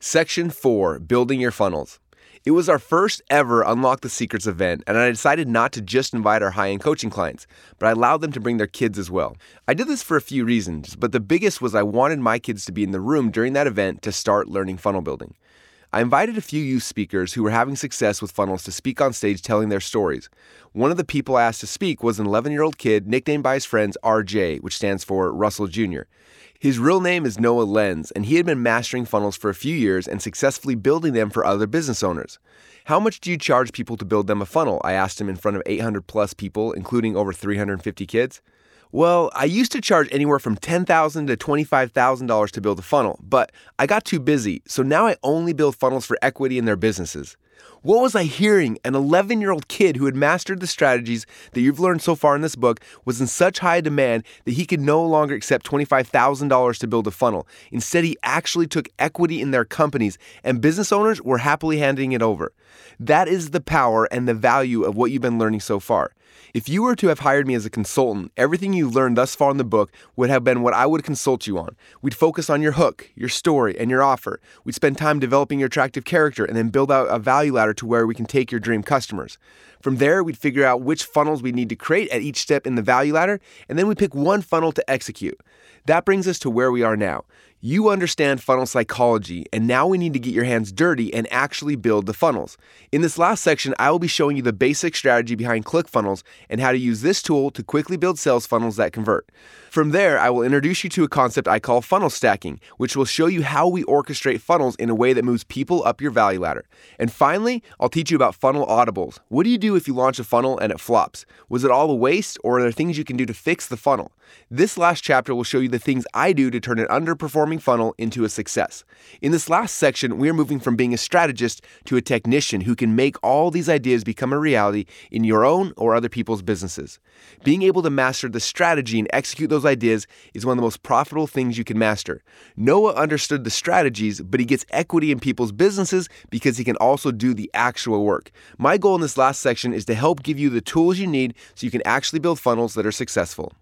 Section 4 Building Your Funnels. It was our first ever Unlock the Secrets event, and I decided not to just invite our high end coaching clients, but I allowed them to bring their kids as well. I did this for a few reasons, but the biggest was I wanted my kids to be in the room during that event to start learning funnel building. I invited a few youth speakers who were having success with funnels to speak on stage telling their stories. One of the people I asked to speak was an 11 year old kid nicknamed by his friends RJ, which stands for Russell Jr. His real name is Noah Lenz, and he had been mastering funnels for a few years and successfully building them for other business owners. How much do you charge people to build them a funnel? I asked him in front of 800 plus people, including over 350 kids. Well, I used to charge anywhere from 10,000 to $25,000 to build a funnel, but I got too busy, so now I only build funnels for equity in their businesses. What was I hearing? An 11 year old kid who had mastered the strategies that you've learned so far in this book was in such high demand that he could no longer accept $25,000 to build a funnel. Instead, he actually took equity in their companies, and business owners were happily handing it over. That is the power and the value of what you've been learning so far. If you were to have hired me as a consultant, everything you've learned thus far in the book would have been what I would consult you on. We'd focus on your hook, your story, and your offer. We'd spend time developing your attractive character and then build out a value ladder to where we can take your dream customers. From there, we'd figure out which funnels we need to create at each step in the value ladder, and then we pick one funnel to execute. That brings us to where we are now. You understand funnel psychology, and now we need to get your hands dirty and actually build the funnels. In this last section, I will be showing you the basic strategy behind ClickFunnels and how to use this tool to quickly build sales funnels that convert. From there, I will introduce you to a concept I call funnel stacking, which will show you how we orchestrate funnels in a way that moves people up your value ladder. And finally, I'll teach you about funnel audibles. What do you do if you launch a funnel and it flops? Was it all a waste, or are there things you can do to fix the funnel? This last chapter will show you the things I do to turn an underperforming funnel into a success. In this last section, we are moving from being a strategist to a technician who can make all these ideas become a reality in your own or other people's businesses. Being able to master the strategy and execute those ideas is one of the most profitable things you can master. Noah understood the strategies, but he gets equity in people's businesses because he can also do the actual work. My goal in this last section is to help give you the tools you need so you can actually build funnels that are successful.